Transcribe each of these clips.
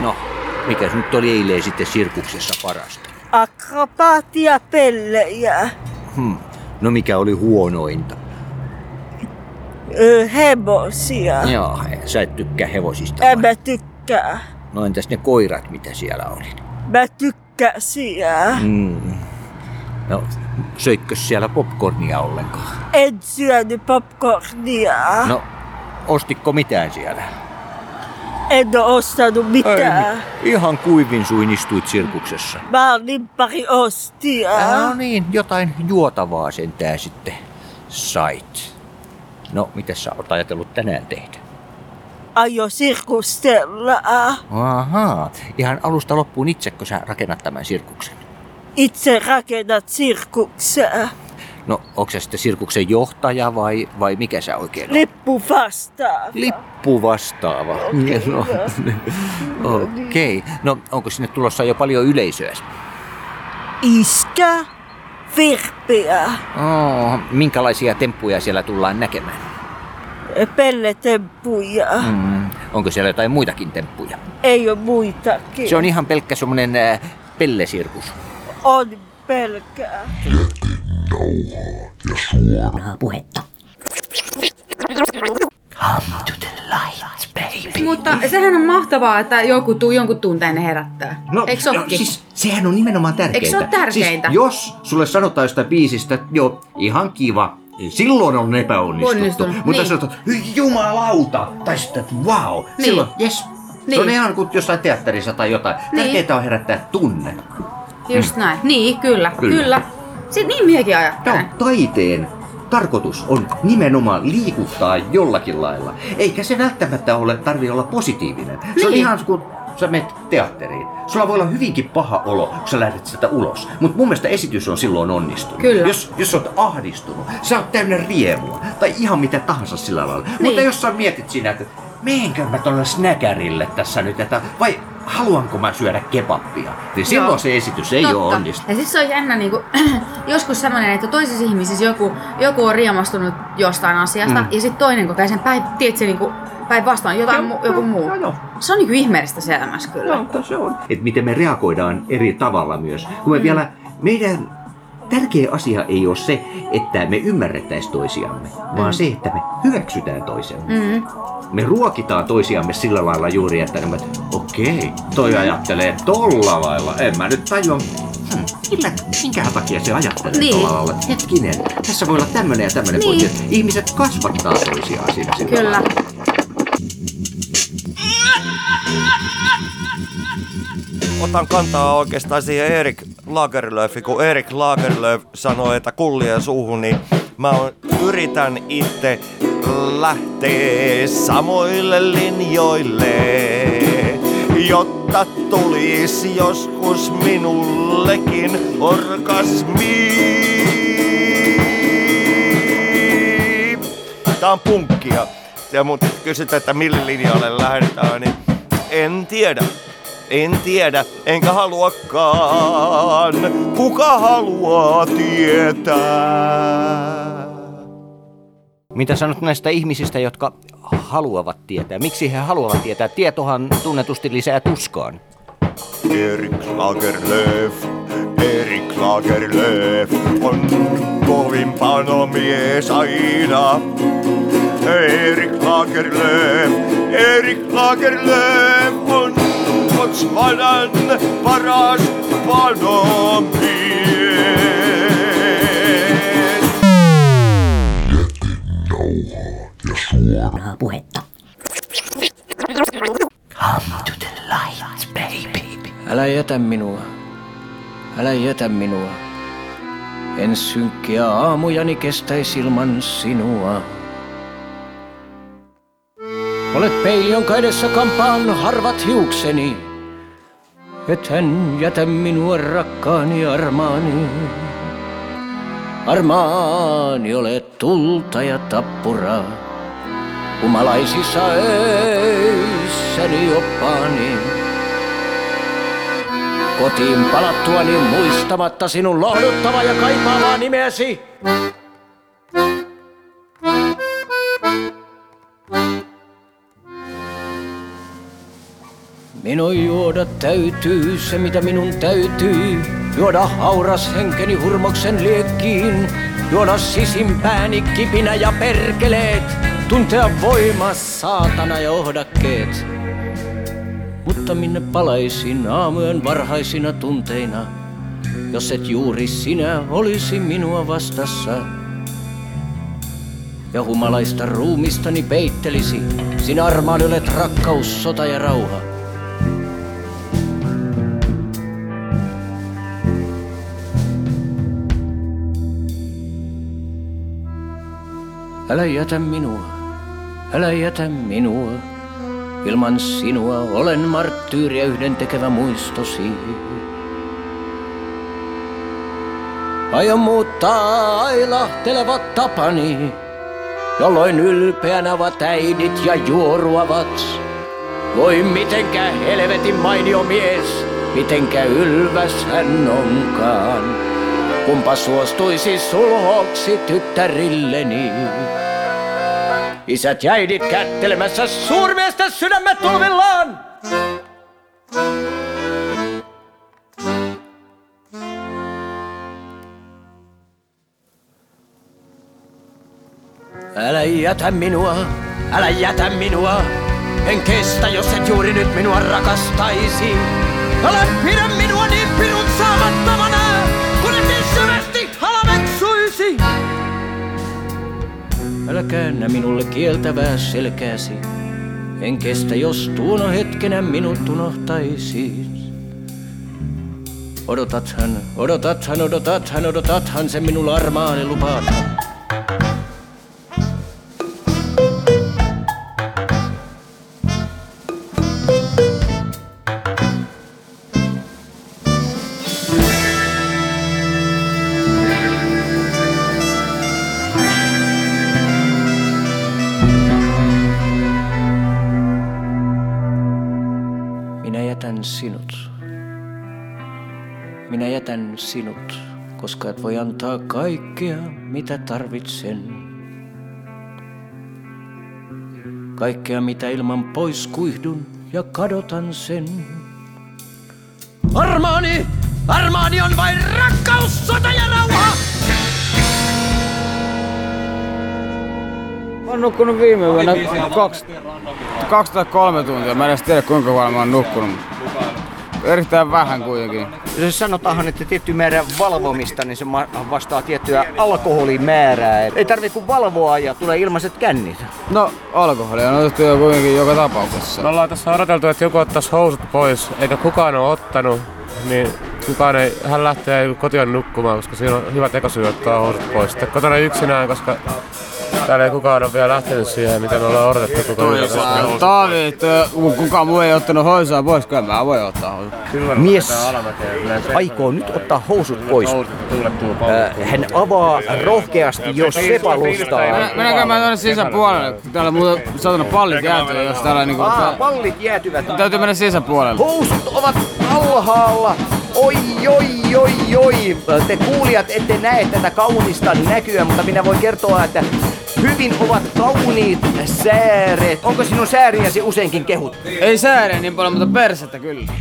No, mikä nyt oli eilen sitten sirkuksessa parasta? Akrobaatiapellejä. Hmm. No mikä oli huonointa? Ö, hevosia. Joo, sä et tykkää hevosista En mä tykkää. No entäs ne koirat, mitä siellä oli? Mä tykkäsiä. Mm. No, söikkö siellä popcornia ollenkaan? En syönyt popcornia. No, ostitko mitään siellä? En oo ostanut mitään. Ei, ihan kuivin suin istuit sirkuksessa. Mä oon limppari ostia. No niin, jotain juotavaa sentään sitten sait. No, mitä sä oot ajatellut tänään tehdä? Aio sirkustella. Ahaa, ihan alusta loppuun itsekö sä rakennat tämän sirkuksen? Itse rakennat sirkuksen. No, onko sä sitten sirkuksen johtaja vai, vai mikä sä oikein oot? Lippu vastaan. Lippu vastaava. No, Okei. Okay. No, onko sinne tulossa jo paljon yleisöä? Iskä. Virppiä. Oh, minkälaisia temppuja siellä tullaan näkemään? Pelletemppuja. Mm. Onko siellä jotain muitakin temppuja? Ei oo muitakin. Se on ihan pelkkä semmonen äh, pellesirkus. On pelkää. puhetta. Mutta sehän on mahtavaa, että joku tuu, jonkun tunteen herättää. No, Eikö no, olekin? siis sehän on nimenomaan tärkeintä. Eikö se ole tärkeintä? Siis, jos sulle sanotaan jostain biisistä, että joo, ihan kiva, niin silloin on epäonnistuttu. Onnistunut, Mutta niin. sanotaan, "Hyi jumalauta, tai sitten, että wow, Niin. silloin, yes. Se Niin. on ihan kuin jossain teatterissa tai jotain. Niin. Tärkeintä on herättää tunne. Just näin. Niin, kyllä, Kyllä. kyllä. Sitten niin miekin Tämä ajattelen. on taiteen tarkoitus on nimenomaan liikuttaa jollakin lailla. Eikä se välttämättä ole, tarvi olla positiivinen. Se on Niin. ihan kuin sä menet teatteriin. Sulla voi olla hyvinkin paha olo, kun sä lähdet sieltä ulos. Mutta mun mielestä esitys on silloin onnistunut. Kyllä. Jos, jos sä oot ahdistunut, sä oot täynnä riemua. Tai ihan mitä tahansa sillä lailla. Niin. Mutta jos sä mietit siinä, että meenkö mä tonne snäkärille tässä nyt, että vai haluanko mä syödä kebappia, niin silloin Joo. se esitys ei Totta. ole onnistunut. Ja siis se on jännä niinku, joskus semmoinen, että toisessa ihmisessä joku, joku on riemastunut jostain asiasta, Mm. ja sitten toinen kokee sen päin, tiedätkö, niinku, päinvastoin, jotain mu, joku muu. Joo, joo. Se on niinku ihmeellistä se elämässä kyllä. Joo, se on. Että miten me reagoidaan eri tavalla myös. Kun me mm. vielä, meidän tärkeä asia ei ole se, että me ymmärrettäisiin toisiamme, vaan Mm. se, että me hyväksytään toisemme. Mm. Me ruokitaan toisiamme sillä lailla juuri, että me, okei, toi ajattelee tolla lailla. En mä nyt tajua, hmm, millä, minkähän takia se ajattelee Niin. tolla lailla. Hetkinen, tässä voi olla tämmönen ja tämmönen Niin. pointti. Ihmiset kasvattaa toisiaan siinä sillä Kyllä. lailla. otan kantaa oikeastaan siihen Erik Lagerlöfiin, kun Erik Lagerlöf sanoi, että kullien suuhun, niin mä yritän itse lähteä samoille linjoille, jotta tulisi joskus minullekin orgasmi. Tää on punkkia. Ja mut kysytään, että mille linjalle lähdetään, niin en tiedä. En tiedä, enkä haluakaan. Kuka haluaa tietää? Mitä sanot näistä ihmisistä, jotka haluavat tietää? Miksi he haluavat tietää? Tietohan tunnetusti lisää tuskaan. Erik Lagerlöf, Erik Lagerlöf on kovimpano mies aina. Erik Lagerlöf, Erik Lagerlöf on Botswanan paras panomies. puhetta. Älä jätä minua. Älä jätä minua. En synkkiä aamujani kestäis ilman sinua. Olet peili, jonka edessä kampaan harvat hiukseni. Et hän jätä minua rakkaani armaani. Armaani olet tulta ja tappuraa. Humalaisissa öissäni oppaani. Kotiin palattuani muistamatta sinun lohduttavaa ja kaipaavaa nimeäsi. Minun juoda täytyy se, mitä minun täytyy. Juoda hauras henkeni hurmoksen liekkiin. Juoda sisimpääni kipinä ja perkeleet. Tuntea voima, saatana ja ohdakkeet. Mutta minne palaisin aamuyön varhaisina tunteina, jos et juuri sinä olisi minua vastassa. Ja humalaista ruumistani peittelisi, sinä armaan olet rakkaus, sota ja rauha. Älä jätä minua, älä jätä minua. Ilman sinua olen marttyyri ja yhden tekevä muistosi. Aion muuttaa ailahtelevat tapani, jolloin ylpeänä ovat äidit ja juoruavat. Voi mitenkä helvetin mainio mies, mitenkä ylväs hän onkaan. Kumpa suostuisi sulhoksi tyttärilleni. Isät ja äidit kättelemässä suurmiestä sydämet tulvillaan. Älä jätä minua, älä jätä minua. En kestä, jos et juuri nyt minua rakastaisi. Älä pidä minua niin pirun saamattomana, Älä käännä minulle kieltävää selkääsi. En kestä, jos tuona hetkenä minut unohtaisit. Odotathan, odotathan, odotathan, odotathan se minulla armaani lupaathan. Koska et voi antaa kaikkea, mitä tarvitsen. Kaikkea, mitä ilman pois kuihdun ja kadotan sen. Armaani, armaani on vain rakkaus, sota ja rauha! Mä oon nukkunut viime yönä kaksi, kaksi tai kolme tuntia. Mä en edes tiedä kuinka paljon mä oon nukkunut. Erittäin vähän kuitenkin. Jos sanotaanhan, että tietty määrä valvomista, niin se vastaa tiettyä alkoholimäärää. Ei tarvitse kuin valvoa ja tulee ilmaiset kännit. No, alkoholia on otettu jo kuitenkin joka tapauksessa. Me ollaan tässä odoteltu, että joku ottaisi housut pois, eikä kukaan ole ottanut, niin kukaan ei, hän lähtee kotiin nukkumaan, koska siinä on hyvä tekosyy ottaa housut pois. Sitten kotona yksinään, koska täällä ei kukaan ole vielä lähtenyt siihen, mitä me ollaan odotettu koko yön. Taavi, kun kukaan muu ei ottanut hoisaa pois, kyllä mä voin ottaa hoisaa. Mies aikoo nyt ottaa housut pois. Äh, Hän avaa rohkeasti, jos se palustaa. Mennäänkö mä tuonne sisäpuolelle? kun Täällä muuten satana pallit jäätyy, jos täällä niinku... Aa, pallit jäätyvät. Täytyy mennä sisäpuolelle. Housut ovat alhaalla. Oi, oi, oi, oi. Te kuulijat ette näe tätä kaunista näkyä, mutta minä voin kertoa, että hyvin ovat kauniit sääret. Onko sinun sääriäsi useinkin kehut? Ei sääre niin paljon, mutta persettä kyllä.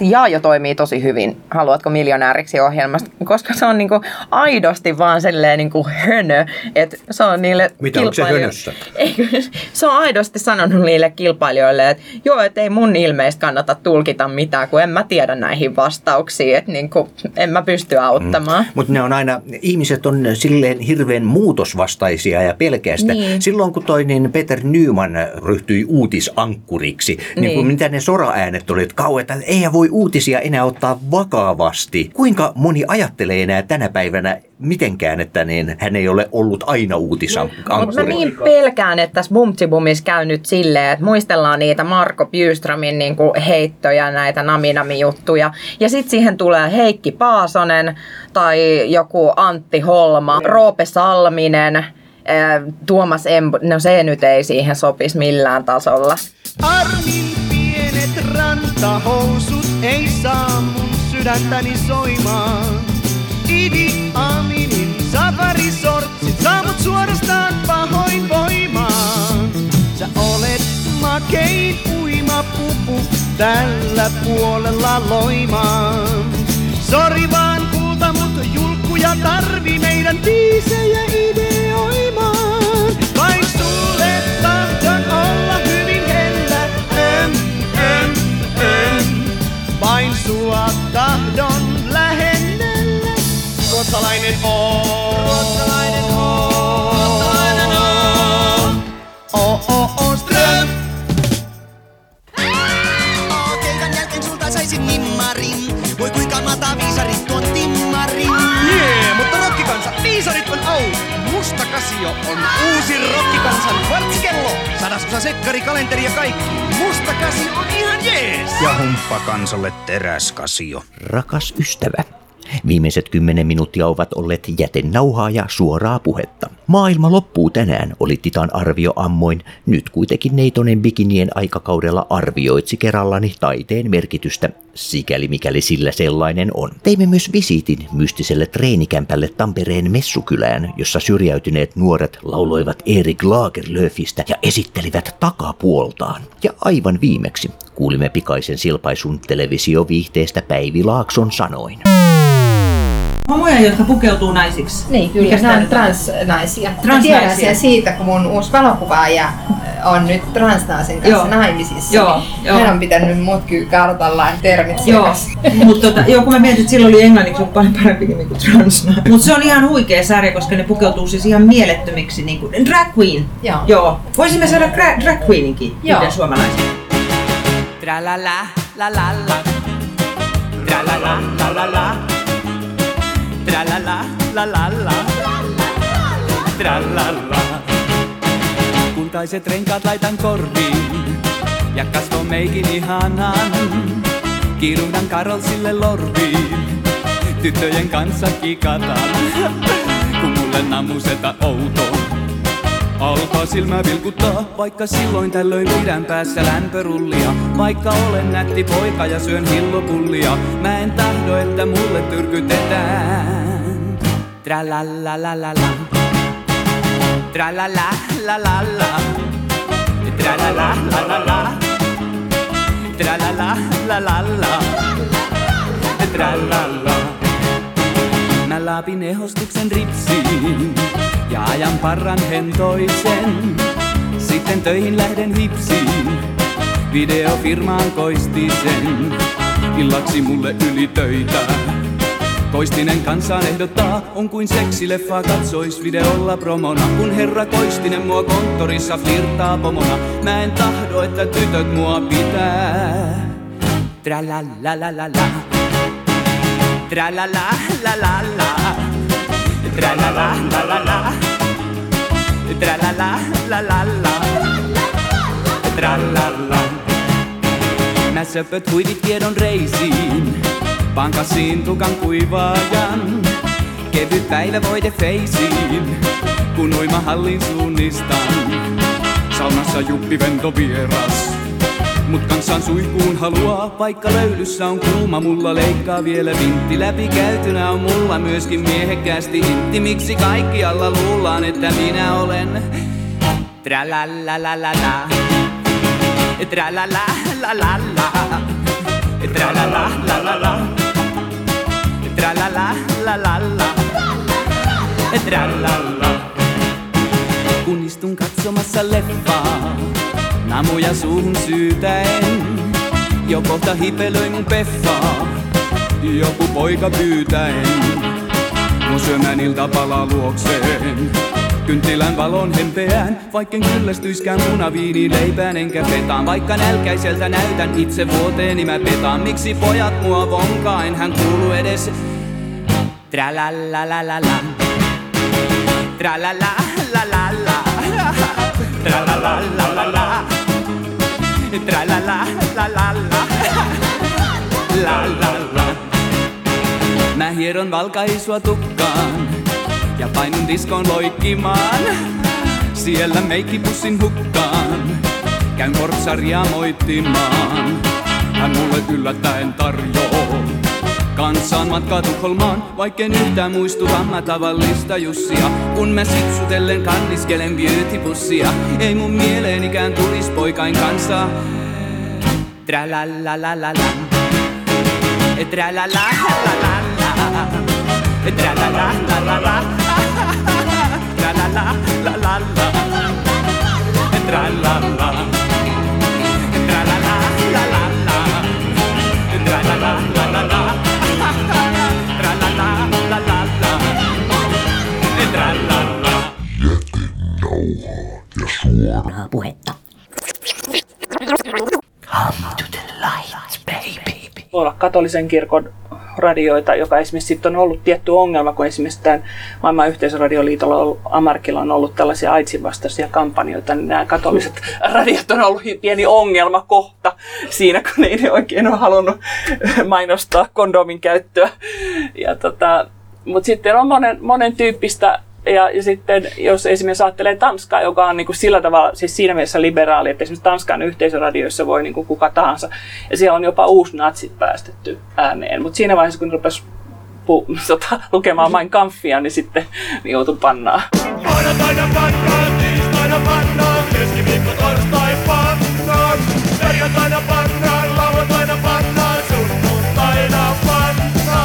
Jaajo toimii tosi hyvin Haluatko miljonääriksi ohjelmasta, koska se on niinku aidosti vaan silleen niinku hönö, että se on niille Mitä, onko se hönössä? Eikö, se on aidosti sanonut niille kilpailijoille, että joo, että ei mun ilmeistä kannata tulkita mitään, kun en mä tiedä näihin vastauksiin, että niinku, en mä pysty auttamaan. Mm. Mutta ne on aina, ihmiset on silleen hirveän muutosvastaisia ja pelkää sitä. Niin. Silloin kun toi niin Peter Nyman ryhtyi uutisankkuriksi, niin, niin kun Niin. mitä ne soraäänet oli, että kauan, että ei voi uutisia enää ottaa vakavasti. Kuinka moni ajattelee enää tänä päivänä mitenkään, että niin, hän ei ole ollut aina Mutta mä niin pelkään, että tässä Bumtsibumissa käy nyt silleen, että muistellaan niitä Marko Bjurströmin niinku heittoja, näitä naminami-juttuja. Ja sitten siihen tulee Heikki Paasonen tai joku Antti Holma, Roope Salminen, Tuomas Embo. No se nyt ei siihen sopisi millään tasolla. Armin rantahousut ei saa mun sydäntäni soimaan. Idi Aminin safarisortsit saa mut suorastaan pahoin voimaan. Sä olet makein uima ja pupu tällä puolella loimaan. Sori vaan kulta, mut julkkuja tarvi meidän biisejä ideoimaan. Sua tahdon lähennellä. Ruotsalainen oo. Ruotsalainen oo. Ruotsalainen oo. Oo, oo, oo, Ström. Keikan jälkeen sulta saisin nimmarin. Voi kuinka mata viisarit tuon timmarin. Jee, mutta rokkikansa, viisarit on out. Musta kasio on uusi rokkikansan kvartsikello. Sadasosa sekkari, kalenteri ja kaikki. Musta kasio on ihan jees. Ja humppa kansalle teräskasio. Rakas ystävä, viimeiset kymmenen minuuttia ovat olleet jätenauhaa ja suoraa puhetta. Maailma loppuu tänään, oli Titan arvio ammoin. Nyt kuitenkin Neitonen bikinien aikakaudella arvioitsi kerrallani taiteen merkitystä, sikäli mikäli sillä sellainen on. Teimme myös visiitin mystiselle treenikämpälle Tampereen messukylään, jossa syrjäytyneet nuoret lauloivat Erik Lagerlöfistä ja esittelivät takapuoltaan. Ja aivan viimeksi kuulimme pikaisen silpaisun televisioviihteestä Päivi Laakson sanoin. Homoja, jotka pukeutuu naisiksi. Niin, kyllä. Mikä Nämä on transnaisia. Transnaisia. tiedän sen siitä, kun mun uusi valokuvaaja on nyt transnaisin kanssa Joo. naimisissa. Joo, niin joo. Hän on pitänyt mut kyllä kartalla termit Joo, mutta tota, joo, kun mä mietin, että silloin oli englanniksi ollut paljon parempi nimi kuin transna. Mutta se on ihan huikea sarja, koska ne pukeutuu siis ihan mielettömiksi. Niin kuin, drag queen. Joo. joo. Voisimme saada gra- drag queeninkin Joo. suomalaisen. Tra la la la la la. Tra la la la la la. Tra la la la la la. Tra la la. Kultaiset renkaat laitan korviin ja kasvon meikin ihanan. Kiiruhdan Karolsille lorviin, tyttöjen kanssa kikataan. Kun mulle namuseta outo, Alkaa silmä vilkuttaa, vaikka silloin tällöin pidän päässä lämpörullia. Vaikka olen nätti poika ja syön hillopullia, mä en tahdo, että mulle tyrkytetään. Tra la la la la Mä laapin ehostuksen ripsiin ja ajan parran hentoisen. Sitten töihin lähden hipsiin, videofirmaan koistisen. Illaksi mulle yli töitä. Koistinen kansaan ehdottaa, on kuin seksileffa katsois videolla promona. Kun herra Koistinen mua konttorissa flirtaa pomona, mä en tahdo, että tytöt mua pitää. Tra la la la la la. Tra la la la la la. Tra la la la la la. Tra la la la la la. Tra la la. Mä söpöt huivit tiedon reisiin. Pankasiin tukan kuivaajan. Kevyt päivä voide feisiin. Kun uimahallin suunnistan. Saunassa juppi vento vieras. Mut kansan suihkuun haluaa, vaikka löylyssä on kuuma, mulla leikkaa vielä vintti. Läpi käytynä on mulla myöskin miehekkäästi intti. Miksi kaikkialla luullaan, että minä olen tra la la la la la. Tra la la la la la. Tra la la la la la. Tra la la la la la. Tra la. Kun istun katsomassa leffaa, namuja suuhun syytäen. Jo kohta hipelöi mun peffaa, joku poika pyytäen. Mun syömään iltapalaa luokseen. Kynttilän valon hempeään, vaikken kyllästyiskään munaviiniin leipään enkä petaan. Vaikka nälkäiseltä näytän itse vuoteeni mä petaan. Miksi pojat mua vonkaa, en hän kuulu edes. Tra la la la la la. Tra la la la la la. La la la. Mä hieron valkaisua tukkaan ja painun diskon loikkimaan. Siellä meikkipussin hukkaan, käyn portsaria moittimaan. Hän mulle yllättäen tarjoaa Kansaan matkaa Tukholmaan, vaikken yhtään muistuta mä tavallista Jussia. Kun mä sitsutellen kanniskelen beautypussia, ei mun mieleenikään tulis poikain kanssa. Tra la la la la la. Tra la la la la la. Tra la la la la la. Tra la la la la la. Tra la la. Tra la la la la la. Tra la la la ja suoraa puhetta. olla katolisen kirkon radioita, joka esimerkiksi sitten on ollut tietty ongelma, kun esimerkiksi tämän maailman yhteisöradioliitolla on ollut, Amarkilla on ollut tällaisia AIDSin vastaisia kampanjoita, niin nämä katoliset radiot on ollut pieni ongelma kohta siinä, kun ei ne oikein ole halunnut mainostaa kondomin käyttöä. Ja tota, mutta sitten on monen, monen tyyppistä ja, ja sitten jos esimerkiksi ajattelee Tanskaa, joka on niin kuin sillä tavalla, siis siinä mielessä liberaali, että esimerkiksi Tanskan yhteisöradioissa voi niin kuin kuka tahansa, ja siellä on jopa uusi natsit päästetty ääneen, mutta siinä vaiheessa, kun rupesi pu, tota, lukemaan Mein Kampfia, niin sitten niin joutui pannaan. Maanantaina pannaan, tiistaina pannaan, keskiviikko torstai pannaan, perjantaina pannaan,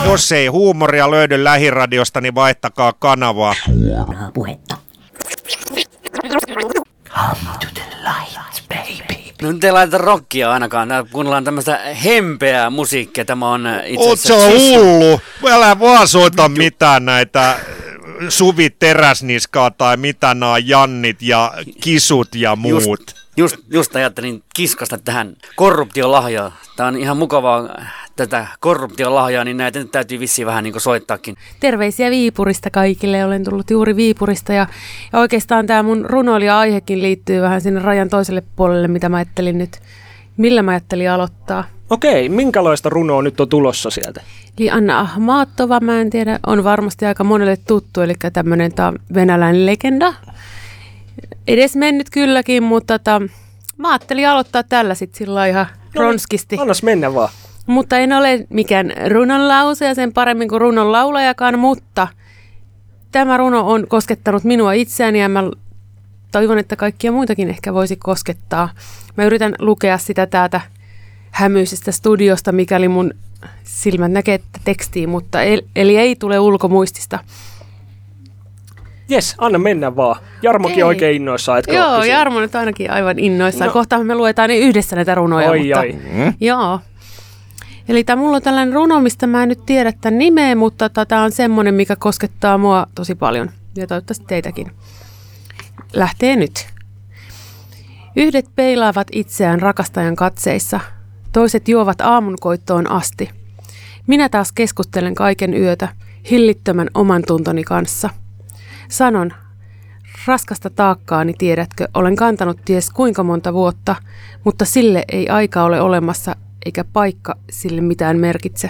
Jos ei huumoria löydy lähiradiosta, niin vaihtakaa kanavaa. Suoraa puhetta. No nyt ei laiteta rockia ainakaan. Kuunnellaan tämmöistä hempeää musiikkia. Tämä on äh, itse Oot sä asiassa... hullu? Älä vaan soita mitään näitä Suvi Teräsniskaa tai mitä nämä Jannit ja Kisut ja muut. Just, just, just ajattelin kiskasta tähän korruptiolahjaa. Tämä on ihan mukavaa tätä korruptiolahjaa, niin näitä nyt täytyy vissiin vähän niin kuin soittaakin. Terveisiä Viipurista kaikille. Olen tullut juuri Viipurista ja, ja oikeastaan tämä mun runoilija-aihekin liittyy vähän sinne rajan toiselle puolelle, mitä mä ajattelin nyt. Millä mä ajattelin aloittaa? Okei, minkälaista runoa nyt on tulossa sieltä? Eli Anna Ahmaatova, mä en tiedä, on varmasti aika monelle tuttu, eli tämmöinen venäläinen legenda. Edes mennyt kylläkin, mutta tota, mä ajattelin aloittaa tällä sitten sillä ihan No niin, ronskisti. Annas mennä vaan. Mutta en ole mikään runonlauseja sen paremmin kuin runon laulajakaan, mutta tämä runo on koskettanut minua itseäni ja mä toivon, että kaikkia muitakin ehkä voisi koskettaa. Mä yritän lukea sitä täältä hämyisestä studiosta, mikäli mun silmät näkee tätä tekstiä, mutta el, eli ei tule ulkomuistista. Jes, anna mennä vaan. Jarmokin Okei. oikein innoissaan, etkö Joo, Jarmo nyt ainakin aivan innoissaan. No. Kohtahan me luetaan niin yhdessä näitä runoja. Oi, mutta... oi. Joo. Eli tämä mulla on tällainen runo, mistä mä en nyt tiedä tämän nimeä, mutta tämä on semmoinen, mikä koskettaa mua tosi paljon. Ja toivottavasti teitäkin. Lähtee nyt. Yhdet peilaavat itseään rakastajan katseissa. Toiset juovat aamunkoittoon asti. Minä taas keskustelen kaiken yötä, hillittömän oman tuntoni kanssa. Sanon, raskasta taakkaani tiedätkö, olen kantanut ties kuinka monta vuotta, mutta sille ei aika ole olemassa eikä paikka sille mitään merkitse.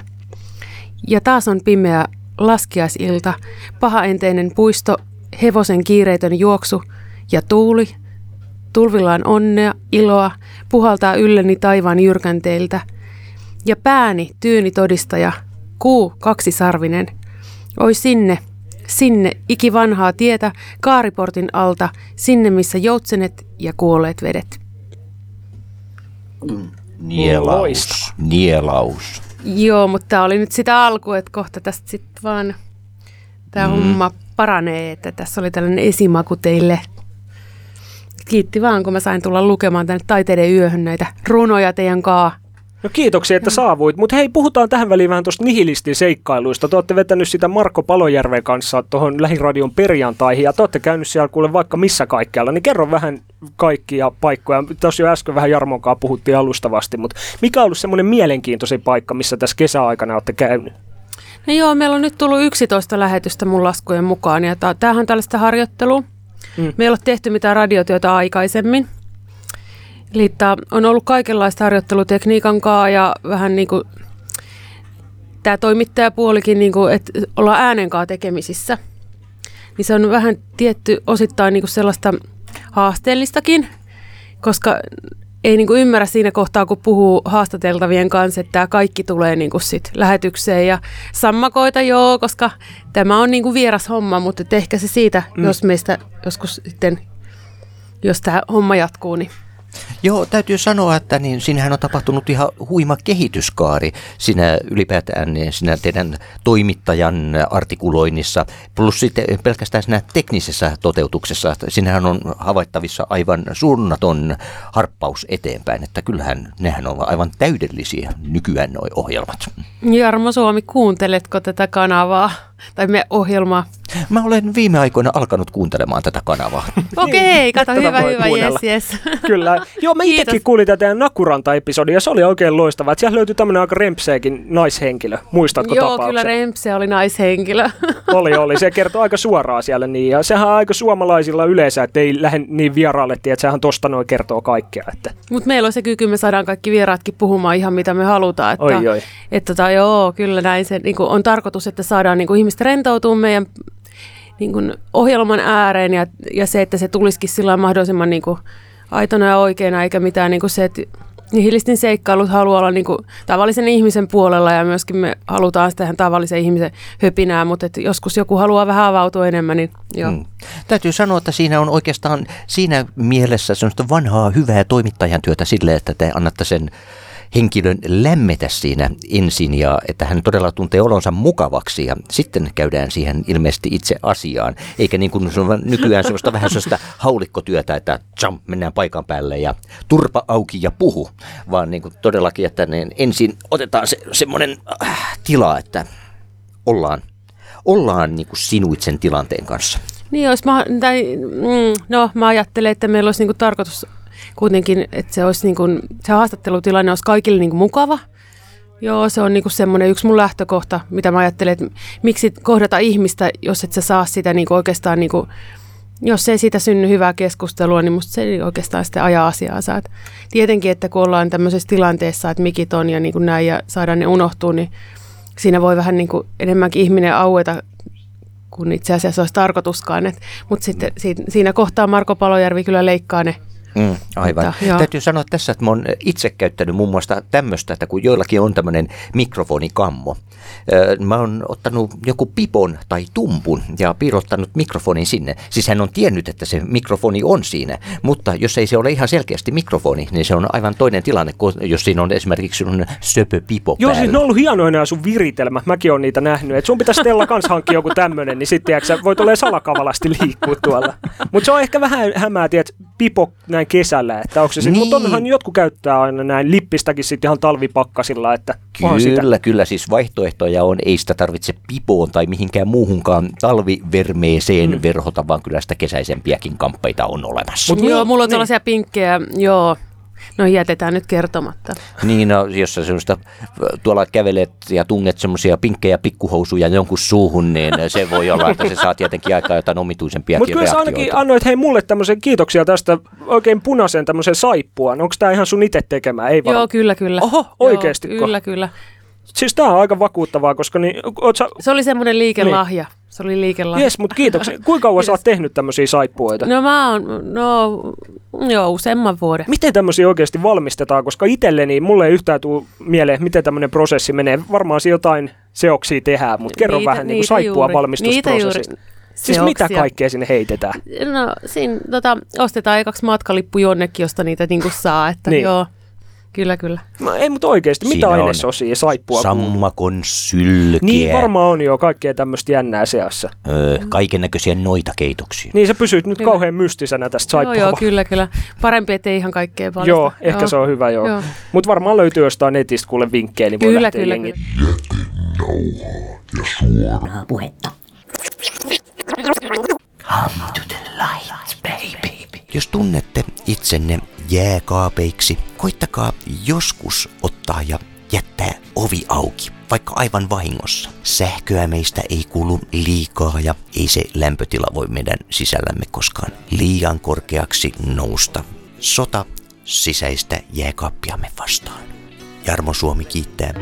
Ja taas on pimeä laskiaisilta, pahaenteinen puisto, hevosen kiireetön juoksu ja tuuli. Tulvilla on onnea, iloa, puhaltaa ylleni taivaan jyrkänteiltä. Ja pääni, tyyni todistaja, kuu kaksisarvinen. Oi sinne, sinne, ikivanhaa tietä, kaariportin alta, sinne missä joutsenet ja kuolleet vedet. Nielaus. Nielaus. Joo, mutta tämä oli nyt sitä alkua, että kohta tästä sitten vaan tämä mm. homma paranee, että tässä oli tällainen esimaku teille. Kiitti vaan, kun mä sain tulla lukemaan tänne taiteiden yöhön näitä runoja teidän kaa. No kiitoksia, että saavuit. Mutta hei, puhutaan tähän väliin vähän tuosta nihilistin seikkailuista. Te olette vetänyt sitä Marko Palojärven kanssa tuohon lähiradion perjantaihin ja te olette käynyt siellä kuule vaikka missä kaikkialla. Niin kerro vähän kaikkia paikkoja. Tuossa jo äsken vähän Jarmon kanssa puhuttiin alustavasti, mutta mikä on ollut semmoinen mielenkiintoisin paikka, missä tässä kesäaikana olette käynyt? No joo, meillä on nyt tullut 11 lähetystä mun laskujen mukaan ja tämähän on tällaista harjoittelua. Mm. Mm. Me ei ole tehty mitään radiotyötä aikaisemmin. Eli tää on ollut kaikenlaista harjoittelutekniikan kanssa ja vähän niin kuin tämä toimittajapuolikin, niin kuin, että ollaan äänen kanssa tekemisissä. Niin se on vähän tietty osittain niin kuin sellaista haasteellistakin, koska ei niin kuin ymmärrä siinä kohtaa, kun puhuu haastateltavien kanssa, että tämä kaikki tulee niin kuin sit lähetykseen ja sammakoita joo, koska tämä on niin kuin vieras homma, mutta ehkä se siitä, mm. jos meistä joskus sitten, jos tämä homma jatkuu, niin Joo, täytyy sanoa, että niin siinähän on tapahtunut ihan huima kehityskaari siinä ylipäätään niin siinä teidän toimittajan artikuloinnissa, plus sitten pelkästään siinä teknisessä toteutuksessa, että siinähän on havaittavissa aivan suunnaton harppaus eteenpäin, että kyllähän nehän ovat aivan täydellisiä nykyään nuo ohjelmat. Jarmo Suomi, kuunteletko tätä kanavaa tai me ohjelmaa? Mä olen viime aikoina alkanut kuuntelemaan tätä kanavaa. Okei, kato, Tätä hyvä, voi hyvä, kuunnella. jes, jes. Kyllä. Joo, mä itsekin kuulin tätä Nakuranta-episodia ja se oli oikein loistava. Että siellä löytyi tämmöinen aika rempseekin naishenkilö. Muistatko Joo, tapauksen? kyllä Rempse oli naishenkilö. Oli, oli. Se kertoo aika suoraan siellä niin. Ja sehän on aika suomalaisilla yleensä, että ei lähde niin vieraalle, että sehän tosta noin kertoo kaikkea. Että. Mutta meillä on se kyky, me saadaan kaikki vieraatkin puhumaan ihan mitä me halutaan. Että, Oi, oi. Että tota, joo, kyllä näin se niin on tarkoitus, että saadaan niin ihmiset rentoutumaan meidän niin kuin ohjelman ääreen ja, ja se, että se tulisikin sillä mahdollisimman niin kuin aitona ja oikeana, eikä mitään niin kuin se, että nihilistin seikkailut haluaa olla niin kuin tavallisen ihmisen puolella ja myöskin me halutaan sitä ihan tavallisen ihmisen höpinää, mutta että joskus joku haluaa vähän avautua enemmän, niin joo. Mm. Täytyy sanoa, että siinä on oikeastaan siinä mielessä semmoista vanhaa hyvää toimittajan työtä sille, että te annatte sen henkilön lämmetä siinä ensin ja että hän todella tuntee olonsa mukavaksi ja sitten käydään siihen ilmeisesti itse asiaan. Eikä niin kuin nykyään semmoista vähän semmoista haulikkotyötä, että jump, mennään paikan päälle ja turpa auki ja puhu, vaan niin kuin todellakin, että niin ensin otetaan se, semmoinen äh, tila, että ollaan, ollaan niin kuin sinuit sen tilanteen kanssa. Niin jos mä, tai, mm, no mä ajattelen, että meillä olisi niinku tarkoitus kuitenkin, että se olisi niinku, se haastattelutilanne olisi kaikille niinku mukava. Joo, se on niinku semmoinen yksi mun lähtökohta, mitä mä ajattelen, että miksi kohdata ihmistä, jos et sä saa sitä niinku oikeastaan, niinku, jos ei siitä synny hyvää keskustelua, niin musta se ei oikeastaan sitten ajaa asiaansa. Et tietenkin, että kun ollaan tämmöisessä tilanteessa, että mikit on ja niinku näin ja saadaan ne unohtuu, niin siinä voi vähän niinku enemmänkin ihminen aueta kun itse asiassa olisi tarkoituskaan. Mutta sitten si- siinä kohtaa Marko Palojärvi kyllä leikkaa ne. Mm, aivan. Mutta, joo. Täytyy sanoa tässä, että mä oon itse käyttänyt muun muassa tämmöistä, että kun joillakin on tämmöinen mikrofonikammo. Öö, Mä oon ottanut joku pipon tai tumpun ja piirottanut mikrofonin sinne. Siis hän on tiennyt, että se mikrofoni on siinä, mutta jos ei se ole ihan selkeästi mikrofoni, niin se on aivan toinen tilanne, kuin jos siinä on esimerkiksi sun söpö pipo Joo, päällä. siis ne on ollut hienoja nämä sun viritelmät. Mäkin on niitä nähnyt. Et sun pitäisi Stella kans hankkia joku tämmönen, niin sitten voit olla salakavalasti liikkua tuolla. Mutta se on ehkä vähän hämää, tiedät, pipo näin kesällä. Että onko se niin. Niin. Mutta onhan jotkut käyttää aina näin lippistäkin sitten ihan talvipakkasilla, että onhan sitä. Kyllä, kyllä. Siis vaihtoehtoja on. Ei sitä tarvitse pipoon tai mihinkään muuhunkaan talvivermeeseen mm. verhota, vaan kyllä sitä kesäisempiäkin kamppeita on olemassa. Mut joo, mulla on tällaisia pinkkejä, joo. No jätetään nyt kertomatta. Niin, no, jos sä semmoista tuolla kävelet ja tunnet semmoisia pinkkejä pikkuhousuja jonkun suuhun, niin se voi olla, että se saa tietenkin aikaa jotain omituisempiakin Mutta kyllä sä ainakin annoit hei mulle tämmöisen kiitoksia tästä oikein punaisen tämmöisen saippuan. Onko tämä ihan sun itse tekemää? Ei varmaan. Joo, kyllä, kyllä. Oho, oikeesti. Joo, kyllä, kyllä. Siis tää on aika vakuuttavaa, koska niin, sä... Se oli semmoinen liikelahja. Se oli liikelahja. Jes, mutta kiitoksia. Kuinka kauan sä oot tehnyt tämmöisiä saippuoita? No mä oon, no joo, useamman vuoden. Miten tämmöisiä oikeasti valmistetaan? Koska itselleni mulle ei yhtään tule mieleen, miten tämmöinen prosessi menee. Varmaan siinä jotain seoksia tehdään, mutta kerro Niitä- vähän niin kuin saippua juuri- valmistusprosessista. niitä juuri Siis mitä seoksia. kaikkea sinne heitetään? No siinä tota, ostetaan ekaksi matkalippu jonnekin, josta niitä niinku saa. Että niin. joo, kyllä, kyllä. No, ei, mutta oikeasti, mitä Siinä on ainesosia saippua kuuluu? Sammakon sylkeä, Niin varmaan on jo kaikkea tämmöistä jännää seassa. öö, kaiken näköisiä noita keitoksia. Niin sä pysyt nyt Kyllä. kauhean mystisenä tästä Joo, saippua. joo, kyllä, kyllä. Parempi, ettei ihan kaikkea paljasta. Joo, ehkä se on hyvä joo. Joo. Mutta varmaan löytyy jostain netistä kuule vinkkejä, niin voi Kyllä, lähteä kyllä, jengi. Suoraa puhetta. Come to the light, baby. Jos tunnette itsenne jääkaapeiksi, koittakaa joskus ottaa ja jättää ovi auki, vaikka aivan vahingossa. Sähköä meistä ei kulu liikaa ja ei se lämpötila voi meidän sisällämme koskaan liian korkeaksi nousta. Sota sisäistä jääkaappiamme vastaan. Jarmo Suomi kiittää.